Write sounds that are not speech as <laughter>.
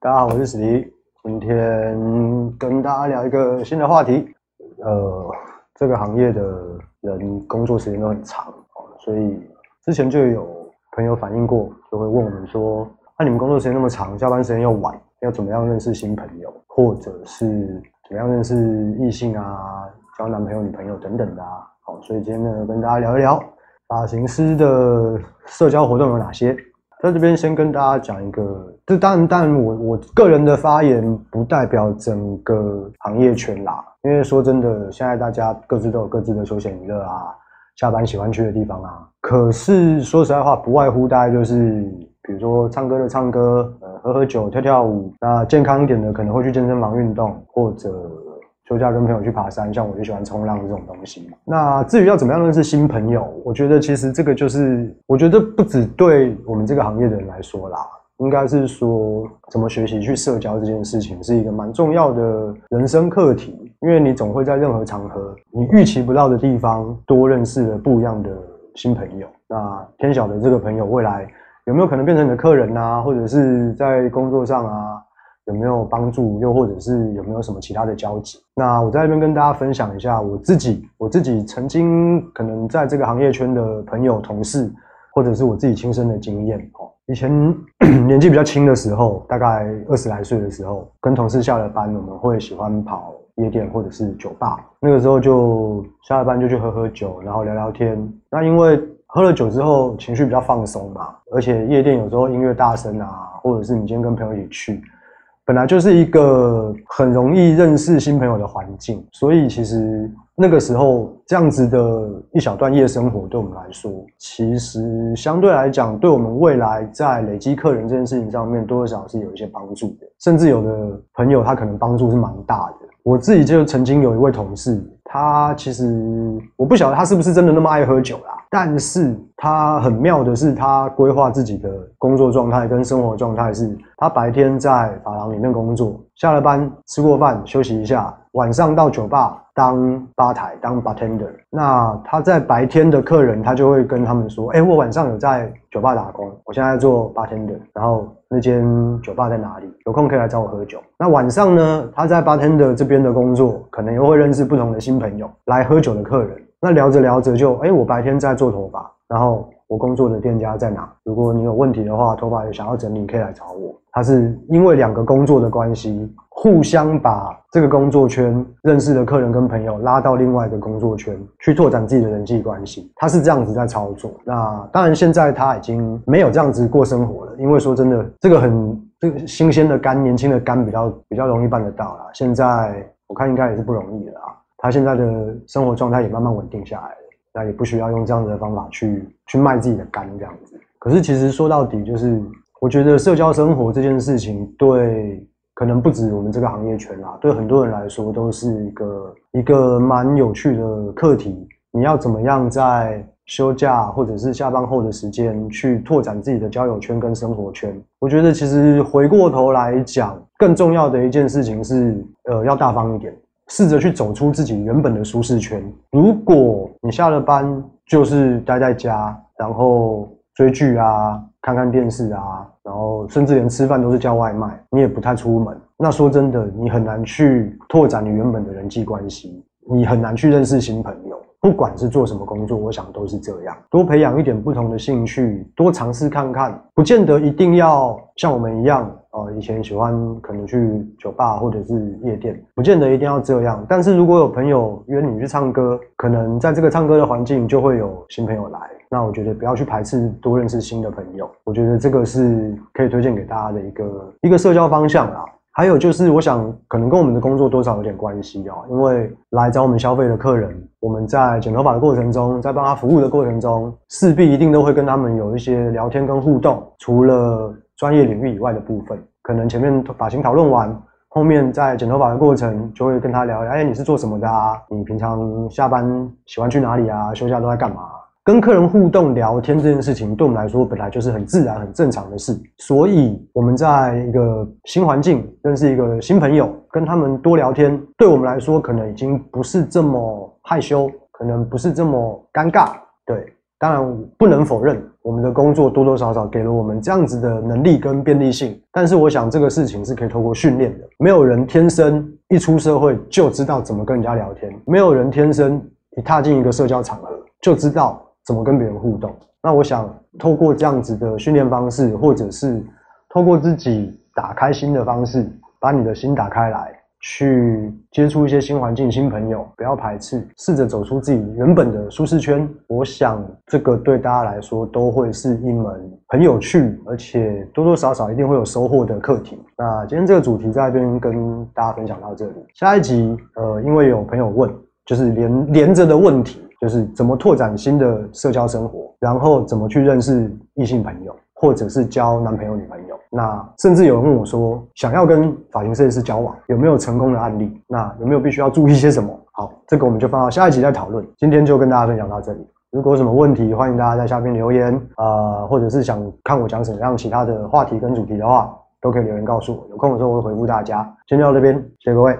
大家好，我是史迪，今天跟大家聊一个新的话题。呃，这个行业的人工作时间都很长，所以之前就有朋友反映过，就会问我们说：那你们工作时间那么长，下班时间又晚，要怎么样认识新朋友，或者是怎么样认识异性啊，交男朋友、女朋友等等的啊？好，所以今天呢，跟大家聊一聊发型师的社交活动有哪些。在这边先跟大家讲一个，这当然，当然，我我个人的发言不代表整个行业圈啦。因为说真的，现在大家各自都有各自的休闲娱乐啊，下班喜欢去的地方啊。可是说实在话，不外乎大概就是，比如说唱歌的唱歌，呃，喝喝酒、跳跳舞。那健康一点的，可能会去健身房运动，或者。休假跟朋友去爬山，像我就喜欢冲浪这种东西。那至于要怎么样认识新朋友，我觉得其实这个就是，我觉得不止对我们这个行业的人来说啦，应该是说怎么学习去社交这件事情是一个蛮重要的人生课题。因为你总会在任何场合，你预期不到的地方多认识了不一样的新朋友。那天晓得这个朋友未来有没有可能变成你的客人啊，或者是在工作上啊？有没有帮助？又或者是有没有什么其他的交集？那我在这边跟大家分享一下我自己，我自己曾经可能在这个行业圈的朋友、同事，或者是我自己亲身的经验。哦，以前 <coughs> 年纪比较轻的时候，大概二十来岁的时候，跟同事下了班，我们会喜欢跑夜店或者是酒吧。那个时候就下了班就去喝喝酒，然后聊聊天。那因为喝了酒之后情绪比较放松嘛，而且夜店有时候音乐大声啊，或者是你今天跟朋友一起去。本来就是一个很容易认识新朋友的环境，所以其实那个时候这样子的一小段夜生活，对我们来说，其实相对来讲，对我们未来在累积客人这件事情上面，多多少少是有一些帮助的。甚至有的朋友他可能帮助是蛮大的。我自己就曾经有一位同事，他其实我不晓得他是不是真的那么爱喝酒啦。但是他很妙的是，他规划自己的工作状态跟生活状态是，他白天在法廊里面工作，下了班吃过饭休息一下，晚上到酒吧当吧台当 bartender。那他在白天的客人，他就会跟他们说：“哎，我晚上有在酒吧打工，我现在做 bartender，然后那间酒吧在哪里？有空可以来找我喝酒。”那晚上呢，他在 bartender 这边的工作，可能又会认识不同的新朋友，来喝酒的客人。那聊着聊着就，哎，我白天在做头发，然后我工作的店家在哪？如果你有问题的话，头发也想要整理，可以来找我。他是因为两个工作的关系，互相把这个工作圈认识的客人跟朋友拉到另外一个工作圈去拓展自己的人际关系。他是这样子在操作。那当然，现在他已经没有这样子过生活了，因为说真的，这个很这个新鲜的肝，年轻的肝比较比较容易办得到啦。现在我看应该也是不容易的啊。他现在的生活状态也慢慢稳定下来了，那也不需要用这样子的方法去去卖自己的肝这样子。可是其实说到底，就是我觉得社交生活这件事情，对可能不止我们这个行业圈啦，对很多人来说都是一个一个蛮有趣的课题。你要怎么样在休假或者是下班后的时间去拓展自己的交友圈跟生活圈？我觉得其实回过头来讲，更重要的一件事情是，呃，要大方一点。试着去走出自己原本的舒适圈。如果你下了班就是待在家，然后追剧啊、看看电视啊，然后甚至连吃饭都是叫外卖，你也不太出门，那说真的，你很难去拓展你原本的人际关系，你很难去认识新朋友。不管是做什么工作，我想都是这样。多培养一点不同的兴趣，多尝试看看，不见得一定要像我们一样哦。以前喜欢可能去酒吧或者是夜店，不见得一定要这样。但是如果有朋友约你去唱歌，可能在这个唱歌的环境就会有新朋友来。那我觉得不要去排斥多认识新的朋友，我觉得这个是可以推荐给大家的一个一个社交方向啦。还有就是，我想可能跟我们的工作多少有点关系哦，因为来找我们消费的客人，我们在剪头发的过程中，在帮他服务的过程中，势必一定都会跟他们有一些聊天跟互动。除了专业领域以外的部分，可能前面发型讨论完，后面在剪头发的过程就会跟他聊，哎，你是做什么的啊？你平常下班喜欢去哪里啊？休假都在干嘛？跟客人互动聊天这件事情，对我们来说本来就是很自然、很正常的事。所以我们在一个新环境认识一个新朋友，跟他们多聊天，对我们来说可能已经不是这么害羞，可能不是这么尴尬。对，当然不能否认。我们的工作多多少少给了我们这样子的能力跟便利性。但是我想这个事情是可以透过训练的。没有人天生一出社会就知道怎么跟人家聊天，没有人天生一踏进一个社交场合就知道怎么跟别人互动。那我想透过这样子的训练方式，或者是透过自己打开心的方式，把你的心打开来。去接触一些新环境、新朋友，不要排斥，试着走出自己原本的舒适圈。我想这个对大家来说都会是一门很有趣，而且多多少少一定会有收获的课题。那今天这个主题在这边跟大家分享到这里。下一集，呃，因为有朋友问，就是连连着的问题，就是怎么拓展新的社交生活，然后怎么去认识异性朋友，或者是交男朋友、女朋友。那甚至有人问我说，想要跟发型设计师交往，有没有成功的案例？那有没有必须要注意些什么？好，这个我们就放到下一集再讨论。今天就跟大家分享到这里。如果有什么问题，欢迎大家在下面留言啊，或者是想看我讲什么样其他的话题跟主题的话，都可以留言告诉我。有空的时候我会回复大家。先到这边，谢谢各位。